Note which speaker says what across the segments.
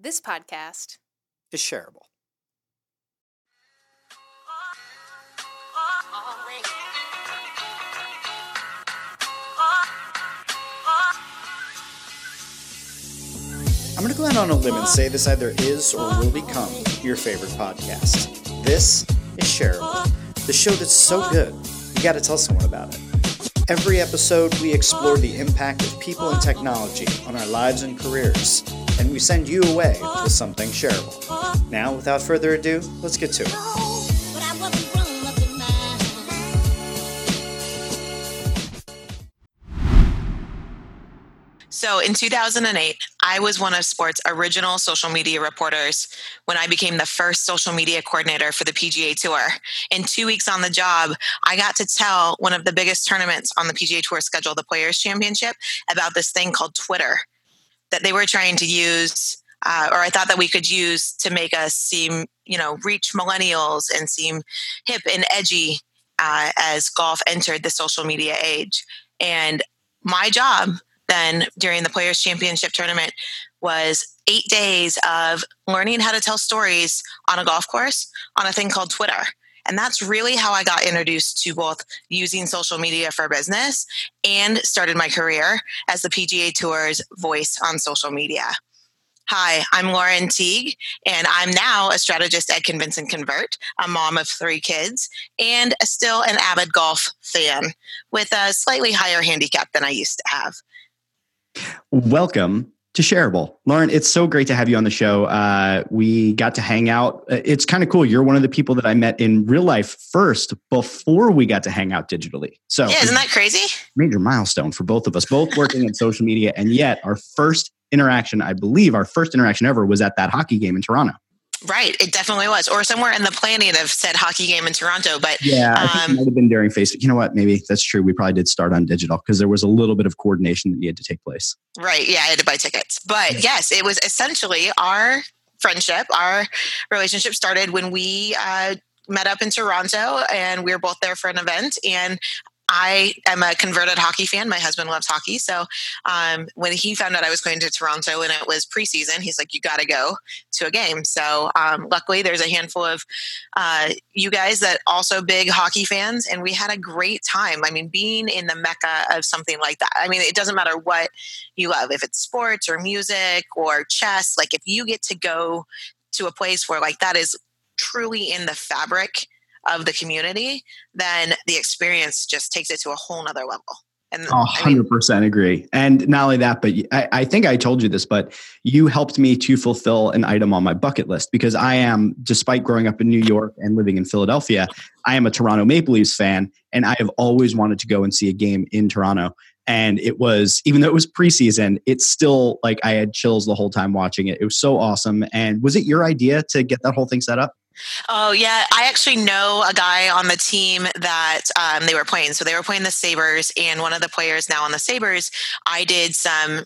Speaker 1: This podcast
Speaker 2: is shareable. I'm going to go out on a limb and say this either is or will become your favorite podcast. This is Shareable, the show that's so good, you got to tell someone about it. Every episode, we explore the impact of people and technology on our lives and careers, and we send you away with something shareable. Now, without further ado, let's get to it.
Speaker 3: So in 2008, I was one of sports' original social media reporters when I became the first social media coordinator for the PGA Tour. In two weeks on the job, I got to tell one of the biggest tournaments on the PGA Tour schedule, the Players Championship, about this thing called Twitter that they were trying to use. Uh, or I thought that we could use to make us seem, you know, reach millennials and seem hip and edgy uh, as golf entered the social media age. And my job then during the Players Championship tournament was eight days of learning how to tell stories on a golf course on a thing called Twitter. And that's really how I got introduced to both using social media for business and started my career as the PGA Tour's voice on social media. Hi, I'm Lauren Teague, and I'm now a strategist at Convince and Convert, a mom of three kids, and still an avid golf fan with a slightly higher handicap than I used to have.
Speaker 2: Welcome to Shareable. Lauren, it's so great to have you on the show. Uh, we got to hang out. Uh, it's kind of cool. You're one of the people that I met in real life first before we got to hang out digitally. So,
Speaker 3: yeah, isn't that crazy?
Speaker 2: Major milestone for both of us, both working in social media. And yet, our first interaction, I believe, our first interaction ever was at that hockey game in Toronto.
Speaker 3: Right, it definitely was, or somewhere in the planning of said hockey game in Toronto. But
Speaker 2: yeah, I think um, it might have been during Facebook. You know what? Maybe that's true. We probably did start on digital because there was a little bit of coordination that needed to take place.
Speaker 3: Right. Yeah, I had to buy tickets, but yes, it was essentially our friendship, our relationship started when we uh, met up in Toronto and we were both there for an event. And I am a converted hockey fan. My husband loves hockey. So um, when he found out I was going to Toronto and it was preseason, he's like, you got to go to a game. So um, luckily, there's a handful of uh, you guys that also big hockey fans. And we had a great time. I mean, being in the mecca of something like that. I mean, it doesn't matter what you love, if it's sports or music or chess, like if you get to go to a place where like that is truly in the fabric of the community, then the experience just takes it to a whole nother level.
Speaker 2: And oh, 100% agree. And not only that, but I, I, think I told you this, but you helped me to fulfill an item on my bucket list because I am, despite growing up in New York and living in Philadelphia, I am a Toronto Maple Leafs fan. And I have always wanted to go and see a game in Toronto. And it was, even though it was preseason, it's still like I had chills the whole time watching it. It was so awesome. And was it your idea to get that whole thing set up?
Speaker 3: Oh yeah, I actually know a guy on the team that um, they were playing. So they were playing the Sabres, and one of the players now on the Sabres, I did some.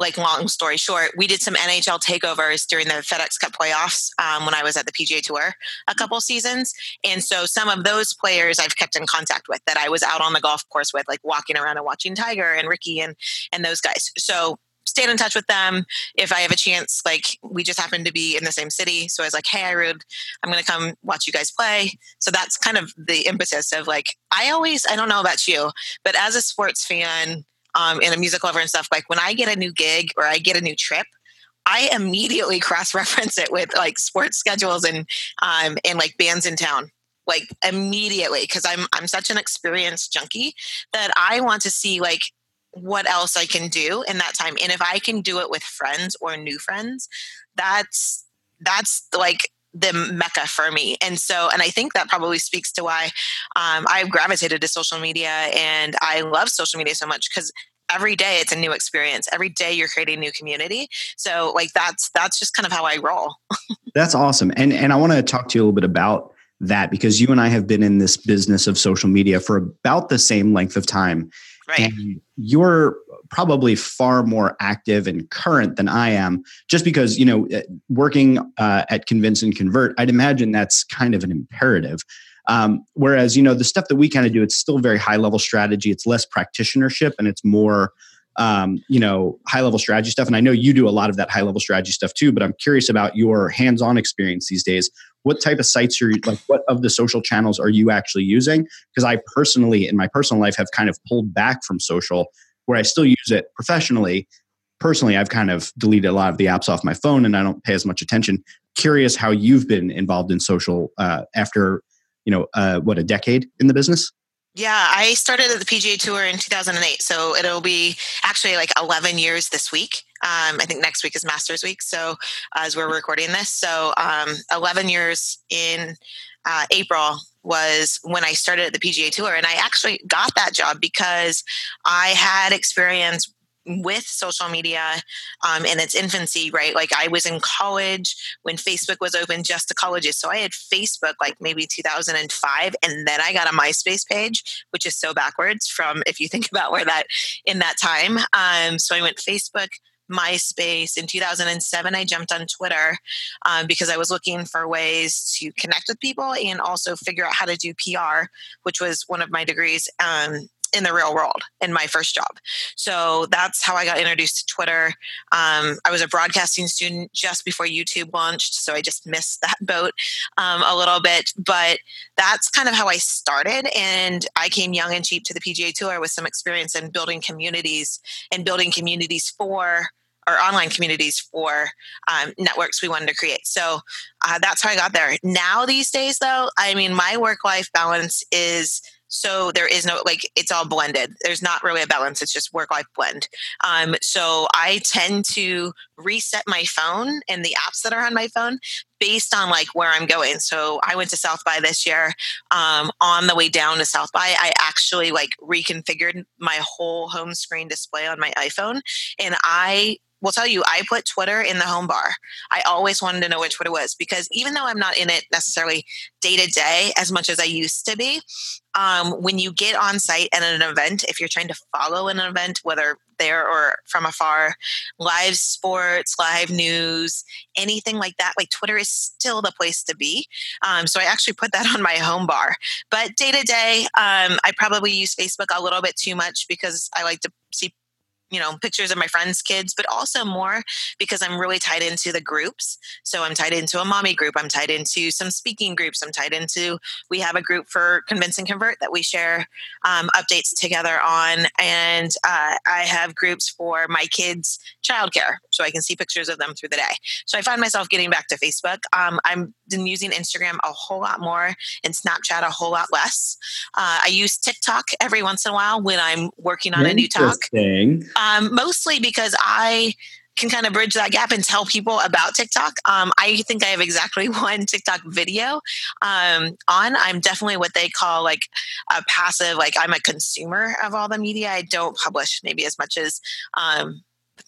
Speaker 3: Like long story short, we did some NHL takeovers during the FedEx Cup playoffs um, when I was at the PGA Tour a couple seasons, and so some of those players I've kept in contact with that I was out on the golf course with, like walking around and watching Tiger and Rickie and and those guys. So stayed in touch with them if I have a chance. Like we just happened to be in the same city, so I was like, "Hey, I I'm going to come watch you guys play." So that's kind of the impetus of like I always I don't know about you, but as a sports fan um, and a music lover and stuff, like when I get a new gig or I get a new trip. I immediately cross reference it with like sports schedules and um, and like bands in town like immediately because I'm I'm such an experienced junkie that I want to see like what else I can do in that time. And if I can do it with friends or new friends, that's that's like the mecca for me. And so, and I think that probably speaks to why um, I've gravitated to social media and I love social media so much because every day it's a new experience. Every day you're creating new community. So like that's that's just kind of how I roll.
Speaker 2: that's awesome. And and I want to talk to you a little bit about that because you and I have been in this business of social media for about the same length of time.
Speaker 3: Right.
Speaker 2: And you're probably far more active and current than I am, just because, you know, eh, working uh, at Convince and Convert, I'd imagine that's kind of an imperative. Um, whereas, you know, the stuff that we kind of do, it's still very high level strategy. It's less practitionership and it's more um, you know, high level strategy stuff. And I know you do a lot of that high level strategy stuff too, but I'm curious about your hands on experience these days. What type of sites are you like? What of the social channels are you actually using? Because I personally, in my personal life, have kind of pulled back from social where I still use it professionally. Personally, I've kind of deleted a lot of the apps off my phone and I don't pay as much attention. Curious how you've been involved in social uh, after, you know, uh, what, a decade in the business?
Speaker 3: Yeah, I started at the PGA Tour in 2008. So it'll be actually like 11 years this week. Um, I think next week is Masters Week. So as we're recording this, so um, 11 years in uh, April was when I started at the PGA Tour. And I actually got that job because I had experience with social media um, in its infancy, right? Like I was in college when Facebook was open just to colleges. So I had Facebook like maybe 2005. And then I got a MySpace page, which is so backwards from if you think about where that in that time. Um, so I went Facebook, MySpace. In 2007, I jumped on Twitter um, because I was looking for ways to connect with people and also figure out how to do PR, which was one of my degrees. Um, in the real world in my first job. So that's how I got introduced to Twitter. Um, I was a broadcasting student just before YouTube launched, so I just missed that boat um, a little bit. But that's kind of how I started. And I came young and cheap to the PGA Tour with some experience in building communities and building communities for or online communities for um, networks we wanted to create. So uh, that's how I got there. Now, these days, though, I mean, my work life balance is so there is no like it's all blended. There's not really a balance. It's just work life blend. Um, so i tend to reset my phone and the apps that are on my phone based on like where i'm going. So i went to south by this year. Um, on the way down to south by i actually like reconfigured my whole home screen display on my iphone and i will tell you I put Twitter in the home bar. I always wanted to know which Twitter was because even though I'm not in it necessarily day to day as much as I used to be, um, when you get on site at an event, if you're trying to follow an event, whether there or from afar, live sports, live news, anything like that, like Twitter is still the place to be. Um, so I actually put that on my home bar. But day to day, um, I probably use Facebook a little bit too much because I like to see you know pictures of my friends kids but also more because i'm really tied into the groups. So i'm tied into a mommy group i'm tied into some speaking groups i'm tied into we have a group for convince and convert that we share um, updates together on and uh, i have groups for my kids childcare so i can see pictures of them through the day. So i find myself getting back to facebook. Um, i'm been using instagram a whole lot more and snapchat a whole lot less. Uh, i use tiktok every once in a while when i'm working on a new talk um, mostly because I can kind of bridge that gap and tell people about TikTok. Um, I think I have exactly one TikTok video um, on. I'm definitely what they call like a passive, like I'm a consumer of all the media. I don't publish maybe as much as um,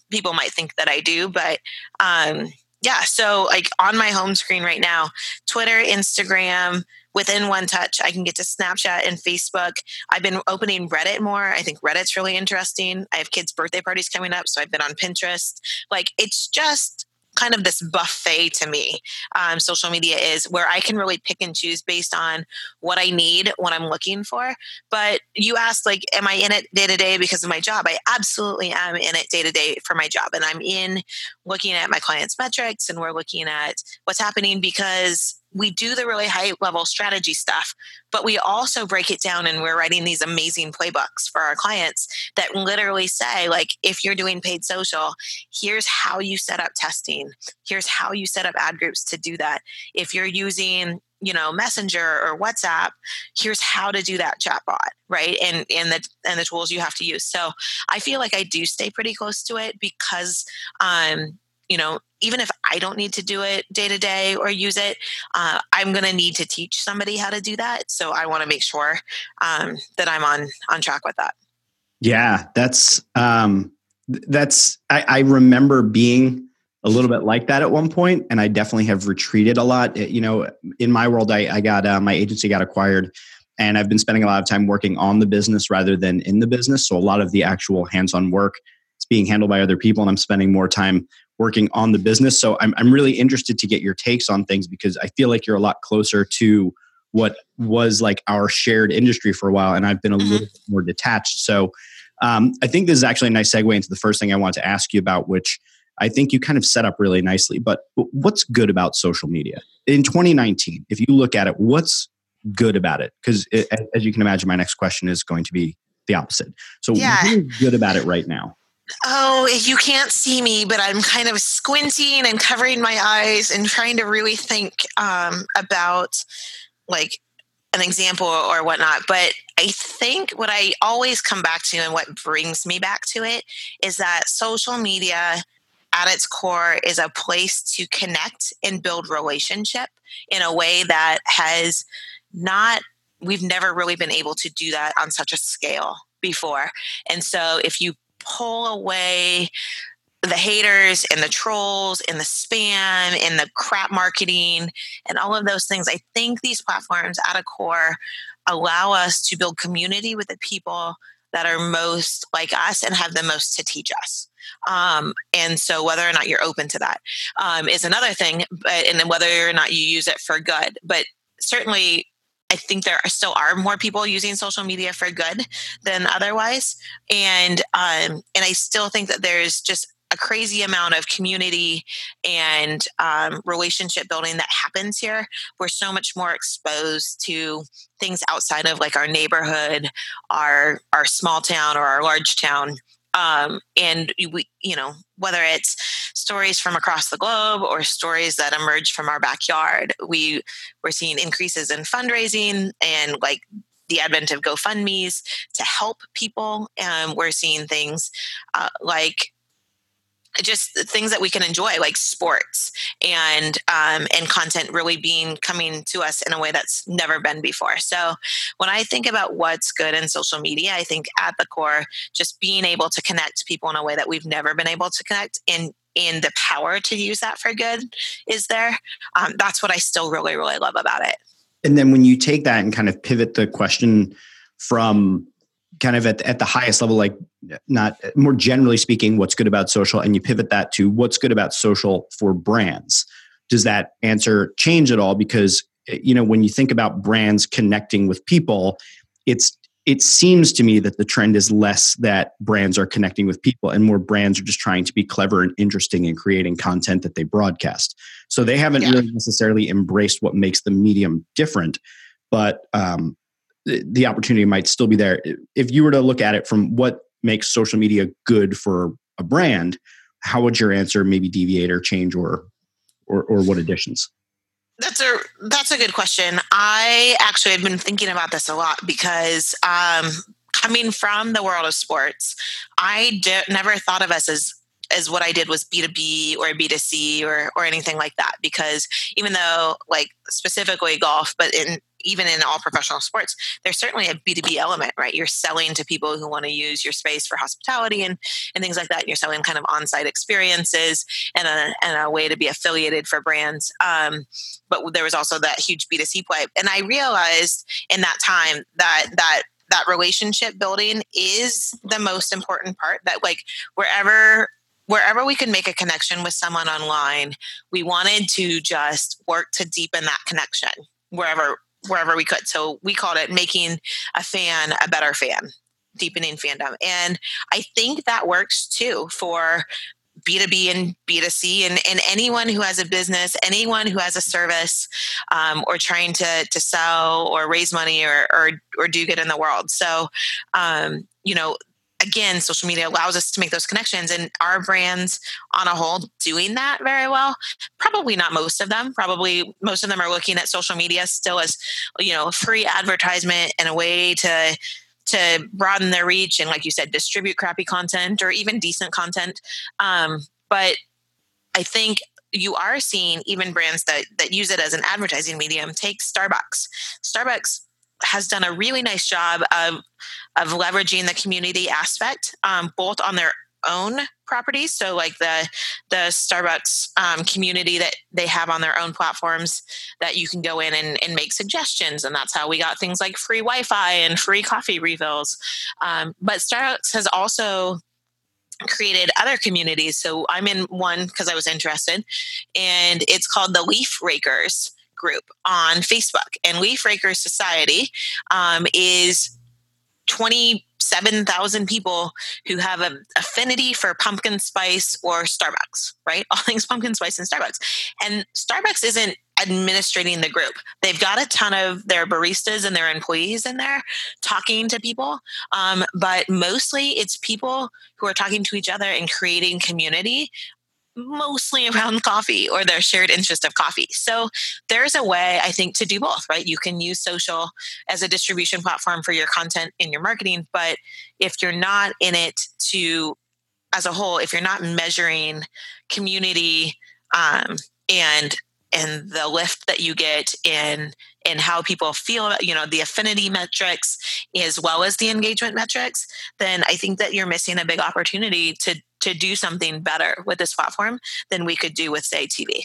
Speaker 3: people might think that I do, but um, yeah. So like on my home screen right now, Twitter, Instagram, within one touch i can get to snapchat and facebook. I've been opening reddit more. I think reddit's really interesting. I have kids birthday parties coming up so i've been on pinterest. Like it's just kind of this buffet to me. Um, social media is where i can really pick and choose based on what i need what i'm looking for. But you asked like am i in it day to day because of my job? I absolutely am in it day to day for my job and i'm in looking at my clients metrics and we're looking at what's happening because we do the really high level strategy stuff, but we also break it down and we're writing these amazing playbooks for our clients that literally say, like, if you're doing paid social, here's how you set up testing, here's how you set up ad groups to do that. If you're using you know messenger or whatsapp here's how to do that chatbot right? And and the and the tools you have to use. So i feel like i do stay pretty close to it because um you know even if I don't need to do it day to day or use it, uh, I'm going to need to teach somebody how to do that. So I want to make sure um, that I'm on on track with that.
Speaker 2: Yeah, that's um, that's. I, I remember being a little bit like that at one point, and I definitely have retreated a lot. You know, in my world, I, I got uh, my agency got acquired. And I've been spending a lot of time working on the business rather than in the business. So a lot of the actual hands-on work is being handled by other people, and I'm spending more time working on the business. So I'm, I'm really interested to get your takes on things because I feel like you're a lot closer to what was like our shared industry for a while, and I've been a mm-hmm. little more detached. So Um, I think this is actually a nice segue into the first thing I want to ask you about, which I think you kind of set up really nicely. But what's good about social media in 2019? If you look at it, what's good about it? Because as you can imagine, my next question is going to be the opposite. So, yeah. what's good about it right now?
Speaker 3: Oh, you can't see me, but I'm kind of squinting and covering my eyes and trying to really think um, about like an example or whatnot. But I think what I always come back to and what brings me back to it is that social media at its core is a place to connect and build relationship in a way that has not we've never really been able to do that on such a scale before. And so if you pull away the haters and the trolls and the spam and the crap marketing and all of those things, I think these platforms at a core allow us to build community with the people that are most like us and have the most to teach us. Um, and so whether or not you're open to that um, is another thing, but and whether or not you use it for good. But certainly I think there are still are more people using social media for good than otherwise, and um, and I still think that there's just a crazy amount of community and um, relationship building that happens here. We're so much more exposed to things outside of like our neighborhood, our our small town or our large town um, and we you know whether it's stories from across the globe or stories that emerge from our backyard we we're seeing increases in fundraising and like the advent of gofundme's to help people. And we're seeing things uh, like just things that we can enjoy like sports and um, and content really being coming to us in a way that's never been before. So when i think about what's good in social media i think at the core just being able to connect people in a way that we've never been able to connect and in the power to use that for good is there um, that's what i still really really love about it.
Speaker 2: And then when you take that and kind of pivot the question from kind of at, at the highest level like not more generally speaking what's good about social and you pivot that to what's good about social for brands. Does that answer change at all? Because you know when you think about brands connecting with people it's it seems to me that the trend is less that brands are connecting with people and more brands are just trying to be clever and interesting in creating content that they broadcast. So they haven't yeah. really necessarily embraced what makes the medium different but um, the opportunity might still be there. If you were to look at it from what makes social media good for a brand, how would your answer maybe deviate or change or or, or what additions?
Speaker 3: That's a that's a good question. I actually have been thinking about this a lot because um, coming from the world of sports, I d- never thought of us as as what I did was B2B or B2C or or anything like that because even though like specifically golf, but in even in all professional sports, there's certainly a B2B element, right? You're selling to people who want to use your space for hospitality and, and things like that. You're selling kind of on-site experiences and a, and a way to be affiliated for brands. Um, but there was also that huge B2C play. And I realized in that time that that that relationship building is the most important part that like wherever wherever we could make a connection with someone online we wanted to just work to deepen that connection wherever wherever we could. So we called it making a fan a better fan, deepening fandom. And I think that works too for B2B and B2C and, and anyone who has a business, anyone who has a service um, or trying to, to sell or raise money or, or, or do good in the world. So, um, you know, again, social media allows us to make those connections, and our brands on a whole doing that very well. Probably not most of them. Probably most of them are looking at social media still as you know free advertisement and a way to to broaden their reach and, like you said, distribute crappy content or even decent content. Um, but I think you are seeing even brands that that use it as an advertising medium. Take Starbucks. Starbucks has done a really nice job of of leveraging the community aspect, um, both on their own properties so like the the starbucks um, community that they have on their own platforms that you can go in and, and, make suggestions and that's how we got things like free wi-fi and free coffee refills. Um, but starbucks has also created other communities so i'm in one because i was interested and it's called the leaf rakers group on Facebook. And Leaf Rakers Society um, is 20 7,000 people who have an affinity for pumpkin spice or Starbucks, right? All things pumpkin spice and Starbucks. And Starbucks isn't administrating the group. They've got a ton of their baristas and their employees in there talking to people. Um, but mostly it's people who are talking to each other and creating community mostly around coffee or their shared interest of coffee. So there's a way, I think, to do both, right? You can use social as a distribution platform for your content in your marketing, but if you're not in it to, as a whole, if you're not measuring community um, and and the lift that you get in in how people feel you know the affinity metrics as well as the engagement metrics then i think that you're missing a big opportunity to to do something better with this platform than we could do with say tv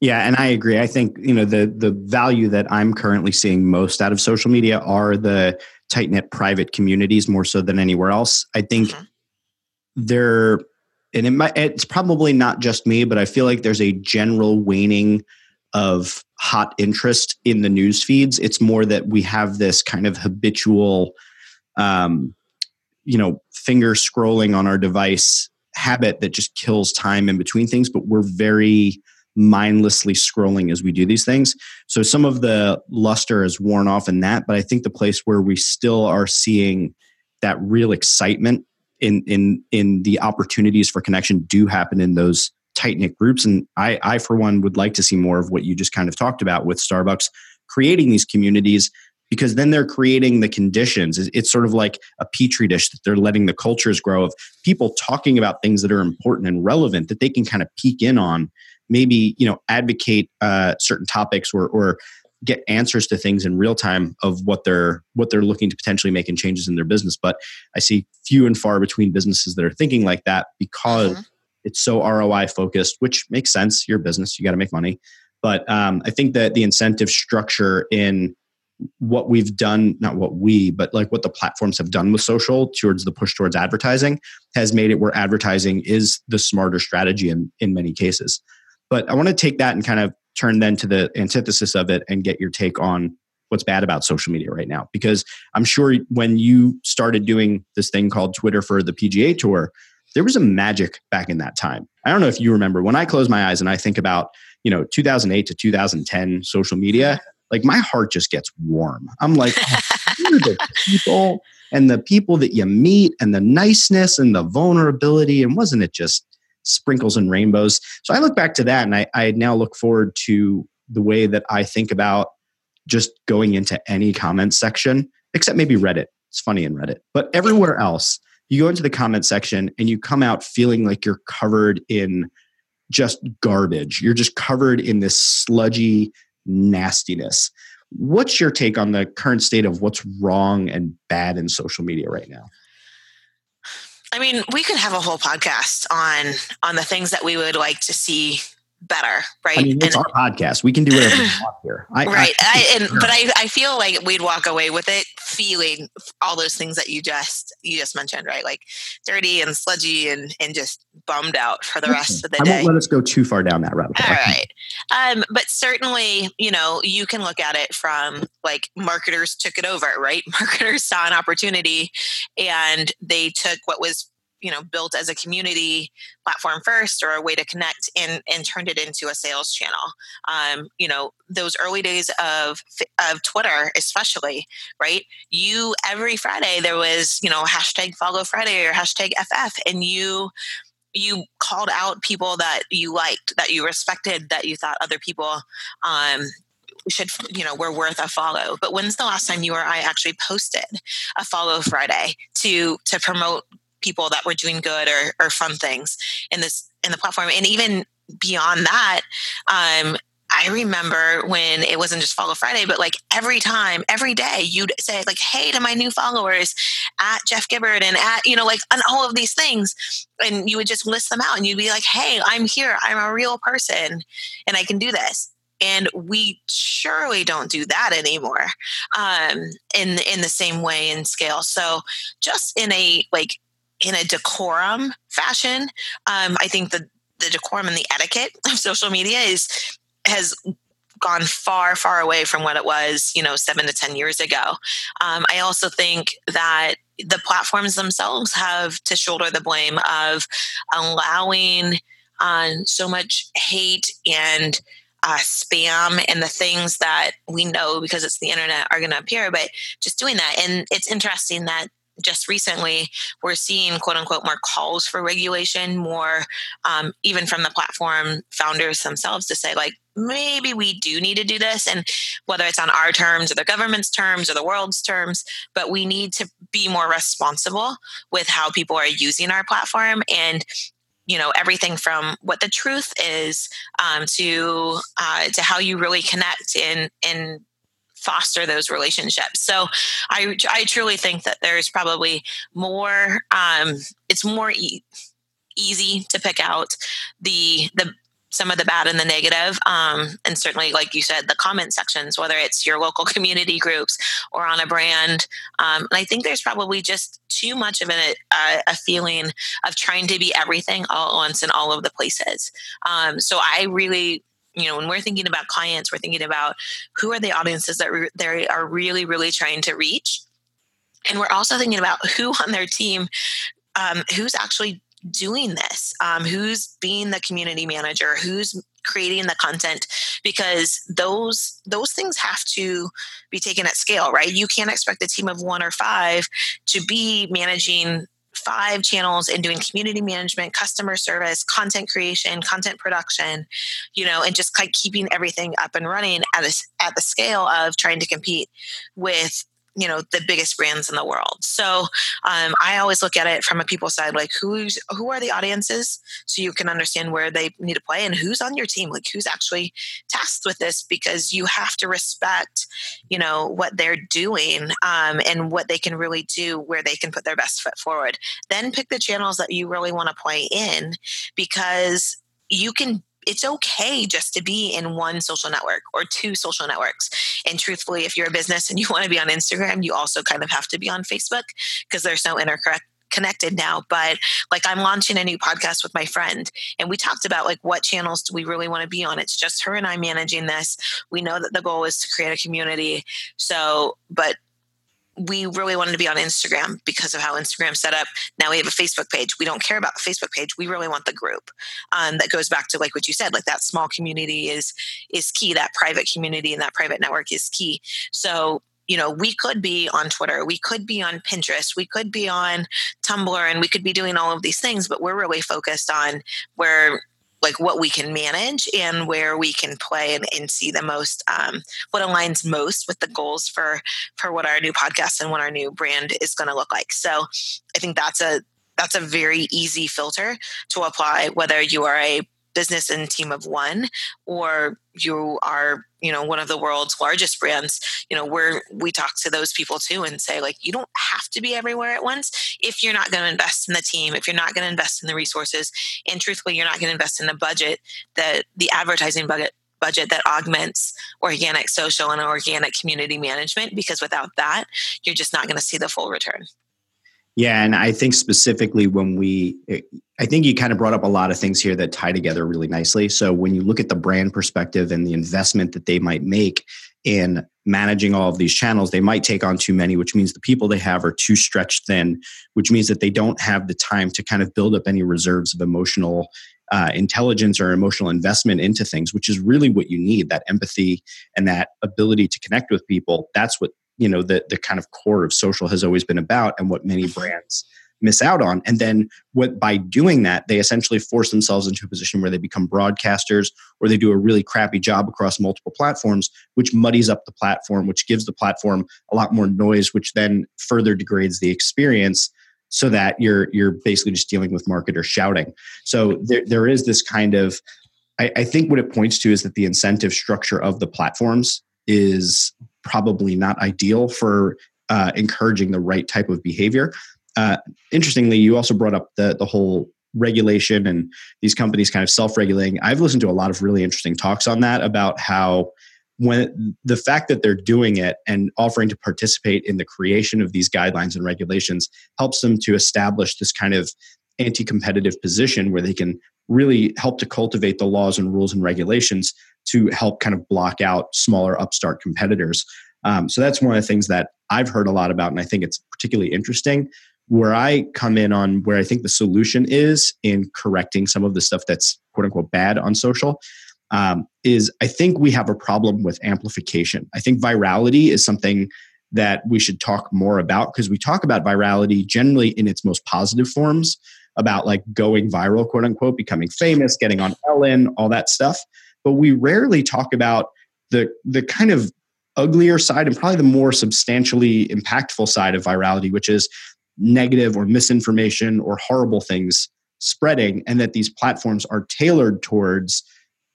Speaker 2: yeah and i agree i think you know the the value that i'm currently seeing most out of social media are the tight knit private communities more so than anywhere else i think mm-hmm. they're and it might, it's probably not just me, but I feel like there's a general waning of hot interest in the news feeds. It's more that we have this kind of habitual, um, you know, finger scrolling on our device habit that just kills time in between things, but we're very mindlessly scrolling as we do these things. So some of the luster is worn off in that, but I think the place where we still are seeing that real excitement in in in the opportunities for connection do happen in those tight knit groups. And I, I for one would like to see more of what you just kind of talked about with Starbucks creating these communities because then they're creating the conditions. It's sort of like a petri dish that they're letting the cultures grow of people talking about things that are important and relevant that they can kind of peek in on. Maybe you know advocate uh, certain topics or or get answers to things in real time of what they're what they're looking to potentially make and changes in their business but i see few and far between businesses that are thinking like that because mm-hmm. it's so roi focused which makes sense your business you got to make money but um, i think that the incentive structure in what we've done not what we but like what the platforms have done with social towards the push towards advertising has made it where advertising is the smarter strategy in in many cases but i want to take that and kind of turn then to the antithesis of it and get your take on what's bad about social media right now. Because I'm sure when you started doing this thing called Twitter for the PGA Tour, there was a magic back in that time. I don't know if you remember when I close my eyes and I think about, you know, 2008 to 2010 social media, like my heart just gets warm. I'm like, oh, the people and the people that you meet and the niceness and the vulnerability. And wasn't it just sprinkles and rainbows. So I look back to that and I, I now look forward to the way that I think about just going into any comment section, except maybe Reddit. It's funny in Reddit. But everywhere else, you go into the comment section and you come out feeling like you're covered in just garbage. You're just covered in this sludgy nastiness. What's your take on the current state of what's wrong and bad in social media right now?
Speaker 3: I mean, we could have a whole podcast on on the things that we would like to see better, right? I
Speaker 2: mean, it's and, our podcast. We can do whatever we want here.
Speaker 3: I, right. I, I, and, but I, I feel like we'd walk away with it feeling all those things that you just you just mentioned, right? Like dirty and sludgy and and just bummed out for the rest of the day.
Speaker 2: I won't let us go too far down that rabbit
Speaker 3: hole. All right. Um, but certainly, you know, you can look at it from like marketers took it over, right? Marketers saw an opportunity and they took what was you know built as a community platform first or a way to connect and and turned it into a sales channel. Um, you know those early days of of twitter especially right? You every friday there was you know hashtag follow friday or hashtag ff and you you called out people that you liked that you respected that you thought other people um, should you know were worth a follow. But when's the last time you or i actually posted a follow friday to to promote people that were doing good or, or fun things in this in the platform and even beyond that um, I remember when it wasn't just Follow Friday, but like every time, every day, you'd say like, "Hey to my new followers at Jeff Gibbard and at you know like on all of these things," and you would just list them out, and you'd be like, "Hey, I'm here. I'm a real person, and I can do this." And we surely don't do that anymore um, in in the same way and scale. So just in a like in a decorum fashion. Um, I think the the decorum and the etiquette of social media is has gone far, far away from what it was, you know, seven to 10 years ago. Um, I also think that the platforms themselves have to shoulder the blame of allowing uh, so much hate and uh, spam and the things that we know because it's the internet are going to appear, but just doing that. And it's interesting that just recently we're seeing quote unquote more calls for regulation more um, even from the platform founders themselves to say like maybe we do need to do this and whether it's on our terms or the government's terms or the world's terms but we need to be more responsible with how people are using our platform and you know everything from what the truth is um, to uh, to how you really connect in in foster those relationships. So I, I truly think that there's probably more, um, it's more e- easy to pick out the, the, some of the bad and the negative, um, and certainly, like you said, the comment sections, whether it's your local community groups or on a brand. Um, and I think there's probably just too much of a, a, feeling of trying to be everything all at once in all of the places. Um, so I really you know when we're thinking about clients we're thinking about who are the audiences that re- they are really really trying to reach. And we're also thinking about who on their team um, who's actually doing this um, who's being the community manager who's creating the content because those those things have to be taken at scale right? You can't expect a team of one or five to be managing five channels and doing community management, customer service, content creation, content production, you know, and just like keeping everything up and running at a, at the scale of trying to compete with you know the biggest brands in the world. So um, i always look at it from a people side like who's who are the audiences? So you can understand where they need to play and who's on your team like who's actually tasked with this because you have to respect you know what they're doing um, and what they can really do where they can put their best foot forward. Then pick the channels that you really want to play in because you can it's okay just to be in one social network or two social networks. And truthfully, if you're a business and you want to be on Instagram, you also kind of have to be on Facebook because they're so interconnected connected now. But like i'm launching a new podcast with my friend and we talked about like what channels do we really want to be on. It's just her and i managing this. We know that the goal is to create a community. So but we really wanted to be on Instagram because of how Instagram's set up. Now we have a Facebook page. We don't care about the Facebook page. We really want the group. Um, that goes back to like what you said, like that small community is is key. That private community and that private network is key. So you know, we could be on Twitter, we could be on Pinterest, we could be on Tumblr, and we could be doing all of these things, but we're really focused on where like what we can manage and where we can play and, and see the most um, what aligns most with the goals for for what our new podcast and what our new brand is going to look like. So i think that's a that's a very easy filter to apply whether you are a business and team of one or you are you know one of the world's largest brands you know where we talk to those people too and say like you don't have to be everywhere at once if you're not going to invest in the team if you're not going to invest in the resources and truthfully you're not going to invest in the budget that the advertising budget budget that augments organic social and organic community management because without that you're just not going to see the full return
Speaker 2: yeah, and I think specifically when we, I think you kind of brought up a lot of things here that tie together really nicely. So when you look at the brand perspective and the investment that they might make in managing all of these channels, they might take on too many, which means the people they have are too stretched thin, which means that they don't have the time to kind of build up any reserves of emotional uh, intelligence or emotional investment into things, which is really what you need that empathy and that ability to connect with people. That's what you know the the kind of core of social has always been about and what many mm-hmm. brands miss out on and then what by doing that they essentially force themselves into a position where they become broadcasters or they do a really crappy job across multiple platforms which muddies up the platform which gives the platform a lot more noise which then further degrades the experience so that you're you're basically just dealing with marketers shouting so there, there is this kind of I, I think what it points to is that the incentive structure of the platforms is probably not ideal for uh, encouraging the right type of behavior. Uh, interestingly, you also brought up the the whole regulation and these companies kind of self-regulating. I've listened to a lot of really interesting talks on that about how when the fact that they're doing it and offering to participate in the creation of these guidelines and regulations helps them to establish this kind of anti-competitive position where they can really help to cultivate the laws and rules and regulations to help kind of block out smaller upstart competitors. Um, so that's one of the things that I've heard a lot about, and I think it's particularly interesting. Where I come in on where I think the solution is in correcting some of the stuff that's quote unquote bad on social um, is I think we have a problem with amplification. I think virality is something that we should talk more about because we talk about virality generally in its most positive forms about like going viral, quote unquote, becoming famous, getting on Ellen, all that stuff. But we rarely talk about the the kind of uglier side and probably the more substantially impactful side of virality, which is negative or misinformation or horrible things spreading, and that these platforms are tailored towards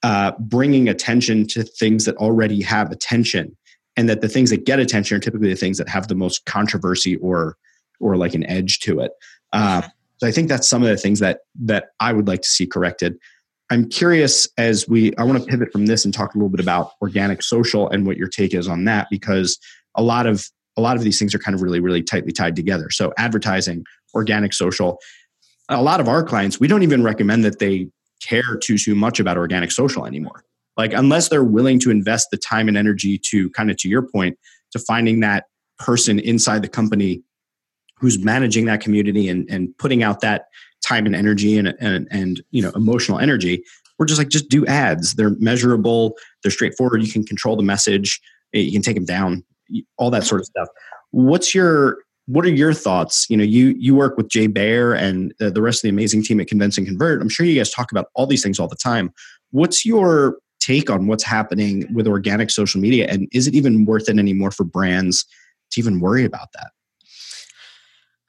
Speaker 2: uh, bringing attention to things that already have attention, and that the things that get attention are typically the things that have the most controversy or or like an edge to it. Uh, so I think that's some of the things that that I would like to see corrected. I'm curious as we I want to pivot from this and talk a little bit about organic social and what your take is on that because a lot of a lot of these things are kind of really really tightly tied together. So advertising, organic social, a lot of our clients we don't even recommend that they care too too much about organic social anymore. Like unless they're willing to invest the time and energy to kind of to your point to finding that person inside the company who's managing that community and, and putting out that time and energy and, and, and you know emotional energy. We're just like just do ads. They're measurable. They're straightforward. You can control the message. You can take them down. All that sort of stuff. What's your what are your thoughts? You know you you work with jay baer and uh, the rest of the amazing team at convince and convert. I'm sure you guys talk about all these things all the time. What's your take on what's happening with organic social media? And is it even worth it anymore for brands to even worry about that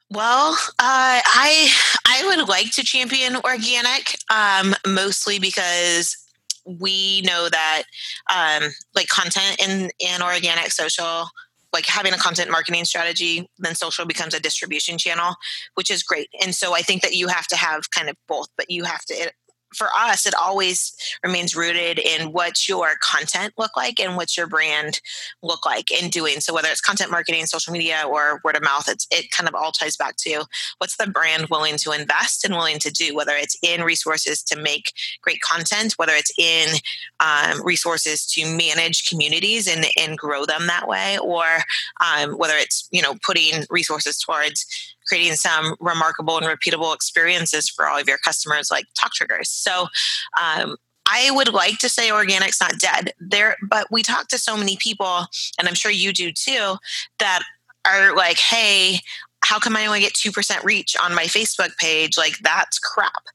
Speaker 3: well, uh, I I would like to champion organic, um, mostly because we know that um, like content in in organic social like having a content marketing strategy then social becomes a distribution channel which is great. And so i think that you have to have kind of both but you have to for us, it always remains rooted in what's your content look like and what's your brand look like in doing. So whether it's content marketing, social media, or word of mouth, it's it kind of all ties back to what's the brand willing to invest and willing to do, whether it's in resources to make great content, whether it's in um, resources to manage communities and, and grow them that way, or um, whether it's you know putting resources towards creating some remarkable and repeatable experiences for all of your customers like talk triggers so um, I would like to say organic's not dead there, but we talk to so many people, and I'm sure you do too, that are like, hey, how come I only get 2% reach on my Facebook page? Like, that's crap.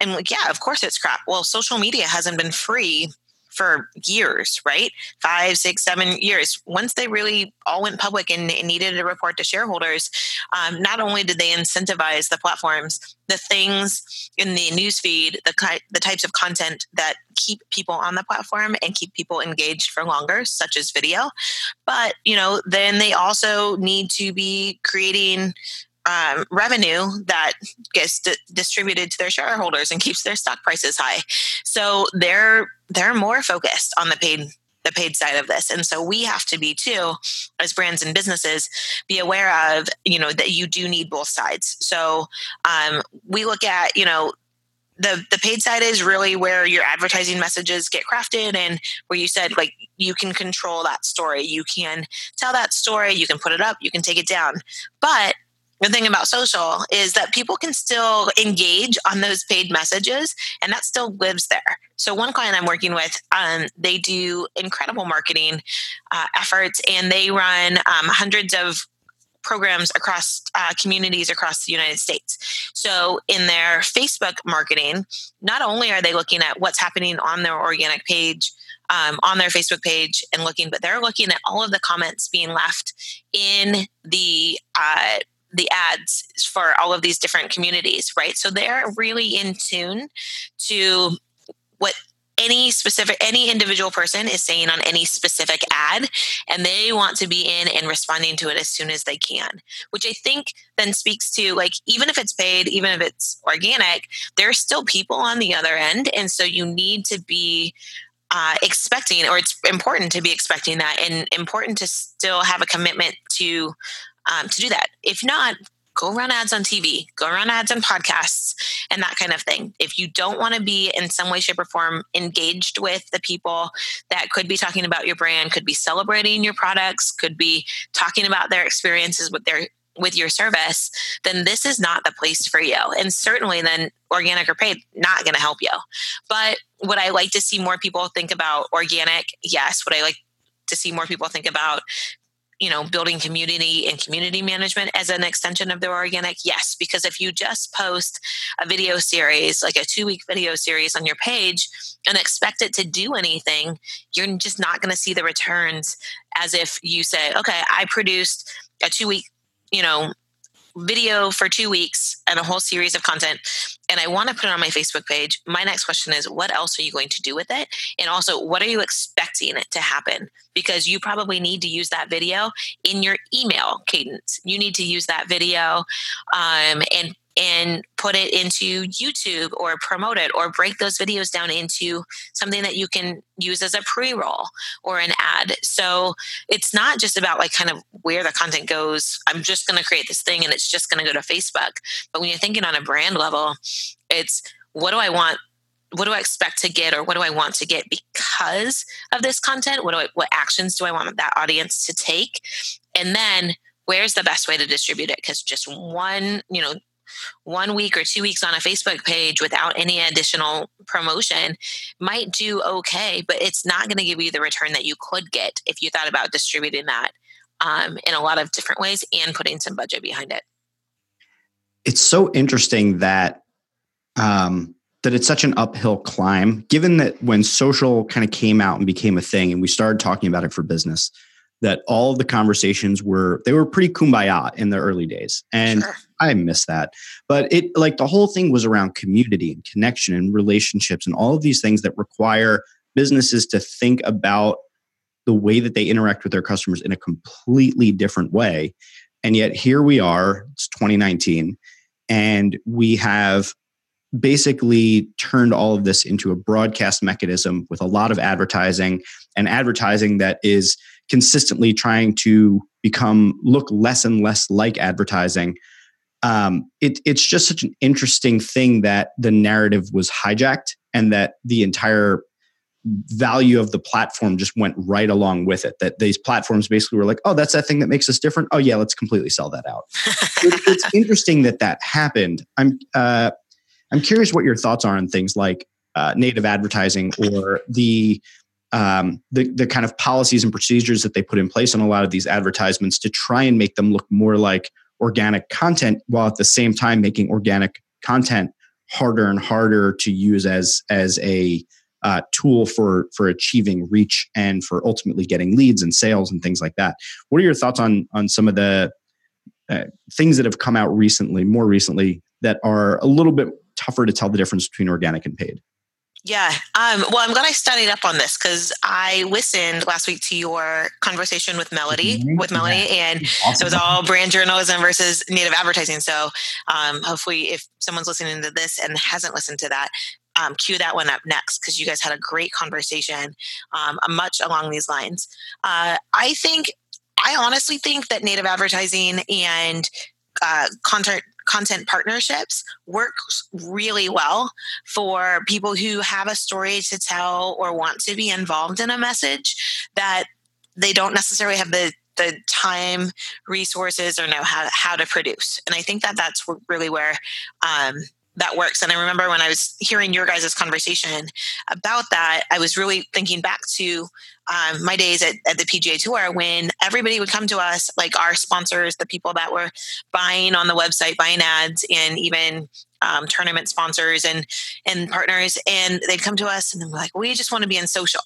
Speaker 3: And like, yeah, of course it's crap. Well, social media hasn't been free for years, right? Five, six, seven years. Once they really all went public and, and needed to report to shareholders, um, not only did they incentivize the platforms, the things in the newsfeed, the the types of content that keep people on the platform and keep people engaged for longer, such as video, but you know, then they also need to be creating um, revenue that gets di- distributed to their shareholders and keeps their stock prices high. So they're they're more focused on the paid the paid side of this. And so we have to be too as brands and businesses be aware of you know that you do need both sides. So um, we look at you know the the paid side is really where your advertising messages get crafted and where you said like you can control that story. You can tell that story. You can put it up. You can take it down. But the thing about social is that people can still engage on those paid messages and that still lives there. So one client i'm working with um, they do incredible marketing uh, efforts and they run um, hundreds of programs across uh, communities across the united states. So in their facebook marketing not only are they looking at what's happening on their organic page um, on their Facebook page and looking, but they're looking at all of the comments being left in the uh, the ads for all of these different communities, right? So they're really in tune to what any specific any individual person is saying on any specific ad and they want to be in and responding to it as soon as they can which i think then speaks to like even if it's paid even if it's organic there are still people on the other end and so you need to be uh, expecting or it's important to be expecting that and important to still have a commitment to um, to do that. If not, go run ads on TV, go run ads on podcasts, and that kind of thing. If you don't want to be in some way, shape, or form engaged with the people that could be talking about your brand, could be celebrating your products, could be talking about their experiences with their with your service, then this is not the place for you. And certainly then organic or paid, not going to help you. But would I like to see more people think about organic? Yes. Would I like to see more people think about you know building community and community management as an extension of their organic yes because if you just post a video series like a two week video series on your page and expect it to do anything you're just not going to see the returns as if you say okay i produced a two week you know video for two weeks and a whole series of content and I want to put it on my Facebook page, my next question is what else are you going to do with it? And also, what are you expecting it to happen? Because you probably need to use that video in your email cadence. You need to use that video um, and and put it into YouTube or promote it or break those videos down into something that you can use as a pre roll or an ad. So it's not just about like kind of where the content goes. I'm just going to create this thing and it's just going to go to Facebook. But when you're thinking on a brand level, it's what do I want what do I expect to get or what do I want to get because of this content? What do I, what actions do I want that audience to take? And then where's the best way to distribute it? Because just one, you know, one week or two weeks on a Facebook page without any additional promotion might do okay, but it's not going to give you the return that you could get if you thought about distributing that um, in a lot of different ways and putting some budget behind it.
Speaker 2: It's so interesting that um, that it's such an uphill climb, given that when social kind of came out and became a thing, and we started talking about it for business, that all of the conversations were they were pretty kumbaya in the early days, and sure. I miss that. But it like the whole thing was around community and connection and relationships and all of these things that require businesses to think about the way that they interact with their customers in a completely different way. And yet here we are, it's 2019, and we have basically turned all of this into a broadcast mechanism with a lot of advertising and advertising that is consistently trying to become look less and less like advertising um, it, it's just such an interesting thing that the narrative was hijacked and that the entire value of the platform just went right along with it. That these platforms basically were like, oh, that's that thing that makes us different. Oh, yeah, let's completely sell that out. it, it's interesting that that happened. I'm, uh, I'm curious what your thoughts are on things like uh, native advertising or the um, the the kind of policies and procedures that they put in place on a lot of these advertisements to try and make them look more like organic content while at the same time making organic content harder and harder to use as as a uh, tool for for achieving reach and for ultimately getting leads and sales and things like that. What are your thoughts on on some of the uh, things that have come out recently, more recently, that are a little bit tougher to tell the difference between organic and paid?
Speaker 3: Yeah. Um, well, I'm glad I studied up on this because I listened last week to your conversation with Melody, mm-hmm. with Melody, and awesome. it was all brand journalism versus native advertising. So um, hopefully, if someone's listening to this and hasn't listened to that, um, cue that one up next because you guys had a great conversation, um, much along these lines. Uh, I think, I honestly think that native advertising and uh, content content partnerships works really well for people who have a story to tell or want to be involved in a message that they don't necessarily have the the time resources or know how, how to produce. And i think that that's really where um, that works. And I remember when I was hearing your guys' conversation about that, I was really thinking back to um, my days at, at, the PGA Tour when everybody would come to us, like our sponsors, the people that were buying on the website, buying ads, and even um, tournament sponsors and and partners, and they'd come to us and they're like, "We just want to be in social."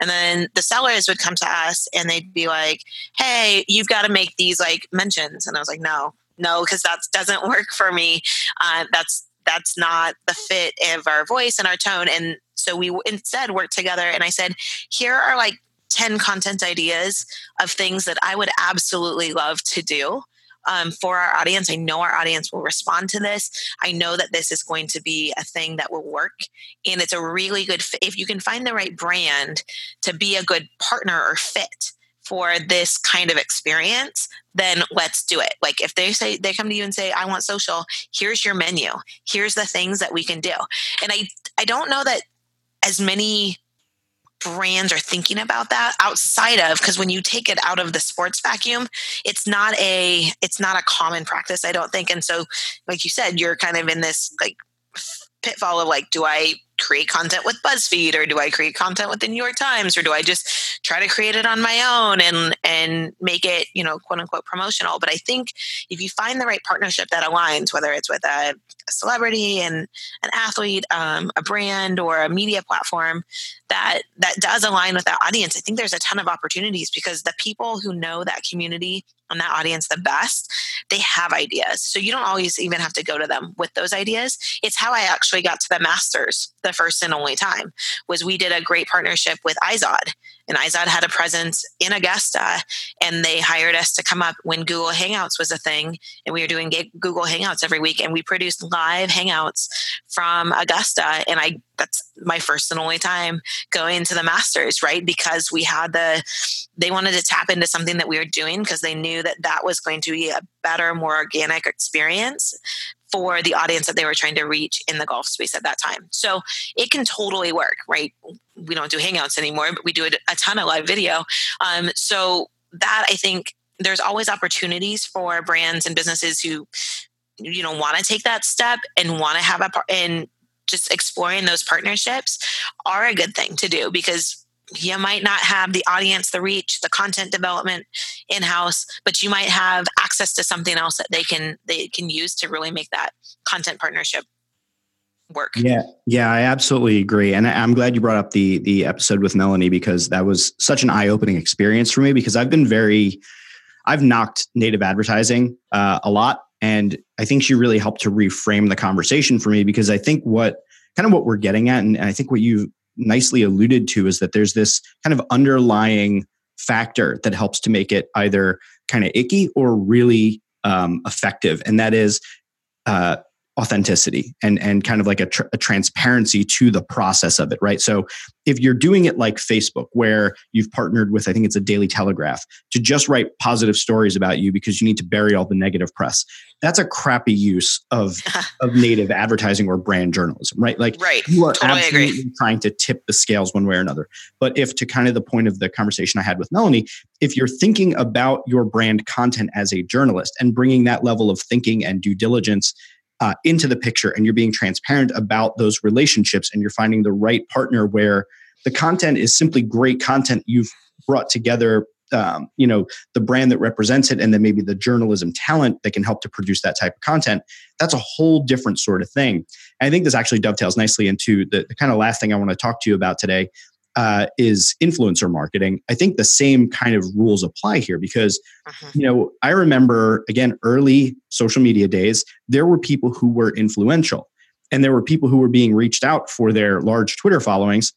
Speaker 3: And then the sellers would come to us and they'd be like, "Hey, you've got to make these like mentions," and I was like, "No." No, because that doesn't work for me. Uh, that's that's not the fit of our voice and our tone. And so we instead worked together and I said, here are like 10 content ideas of things that I would absolutely love to do. Um, for our audience. I know our audience will respond to this. I know that this is going to be a thing that will work. And it's a really good fit. If you can find the right brand to be a good partner or fit for this kind of experience, then let's do it. Like if they say they come to you and say, I want social, here's your menu. Here's the things that we can do. And I I don't know that as many brands are thinking about that outside of because when you take it out of the sports vacuum it's not a it's not a common practice i don't think and so like you said you're kind of in this like pitfall of like do i create content with BuzzFeed or do I create content with the New York Times or do I just try to create it on my own and and make it, you know, quote unquote promotional. But I think if you find the right partnership that aligns, whether it's with a, a celebrity and an athlete, um, a brand or a media platform that that does align with that audience, I think there's a ton of opportunities because the people who know that community and that audience the best, they have ideas. So you don't always even have to go to them with those ideas. It's how I actually got to the masters the first and only time was we did a great partnership with Izod and Izod had a presence in Augusta and they hired us to come up when Google Hangouts was a thing and we were doing Google Hangouts every week and we produced live Hangouts from Augusta and I that's my first and only time going to the masters right because we had the they wanted to tap into something that we were doing because they knew that that was going to be a better more organic experience for the audience that they were trying to reach in the golf space at that time. So it can totally work, right? We don't do Hangouts anymore, but we do a ton of live video. Um, so that I think there's always opportunities for brands and businesses who you know want to take that step and want to have a part and just exploring those partnerships are a good thing to do because you might not have the audience, the reach, the content development in house, but you might have access to something else that they can they can use to really make that content partnership work.
Speaker 2: Yeah, yeah, I absolutely agree, and I'm glad you brought up the the episode with Melanie because that was such an eye opening experience for me because I've been very, I've knocked native advertising uh, a lot, and I think she really helped to reframe the conversation for me because I think what kind of what we're getting at, and I think what you nicely alluded to is that there's this kind of underlying factor that helps to make it either kind of icky or really um, effective, and that is uh, authenticity and and kind of like a, tr- a, transparency to the process of it right? So if you're doing it like facebook where you've partnered with i think it's a daily telegraph to just write positive stories about you because you need to bury all the negative press that's a crappy use of of native advertising or brand journalism right? Like
Speaker 3: right.
Speaker 2: you are
Speaker 3: totally
Speaker 2: absolutely
Speaker 3: agree.
Speaker 2: trying to tip the scales one way or another. But if to kind of the point of the conversation i had with melanie if you're thinking about your brand content as a journalist and bringing that level of thinking and due diligence uh, into the picture and you're being transparent about those relationships and you're finding the right partner where the content is simply great content you've brought together um, you know the brand that represents it and then maybe the journalism talent that can help to produce that type of content that's a whole different sort of thing. And i think this actually dovetails nicely into the, the kind of last thing i want to talk to you about today uh, is influencer marketing. I think the same kind of rules apply here because, uh-huh. you know, I remember again, early social media days, there were people who were influential and there were people who were being reached out for their large Twitter followings.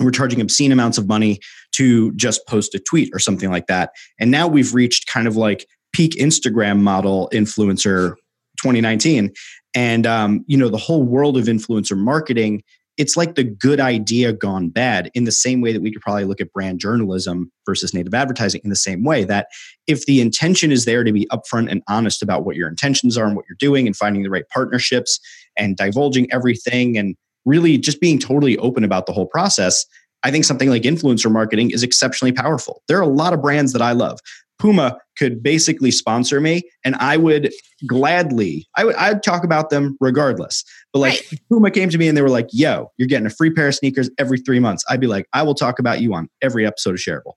Speaker 2: We're charging obscene amounts of money to just post a tweet or something like that. And now we've reached kind of like peak Instagram model influencer 2019. And, um, you know, the whole world of influencer marketing it's like the good idea gone bad in the same way that we could probably look at brand journalism versus native advertising in the same way that if the intention is there to be upfront and honest about what your intentions are and what you're doing and finding the right partnerships and divulging everything and really just being totally open about the whole process i think something like influencer marketing is exceptionally powerful. There are a lot of brands that i love Puma could basically sponsor me and I would gladly, I would I'd talk about them regardless. But like right. Puma came to me and they were like, yo, you're getting a free pair of sneakers every three months. I'd be like, I will talk about you on every episode of Shareable.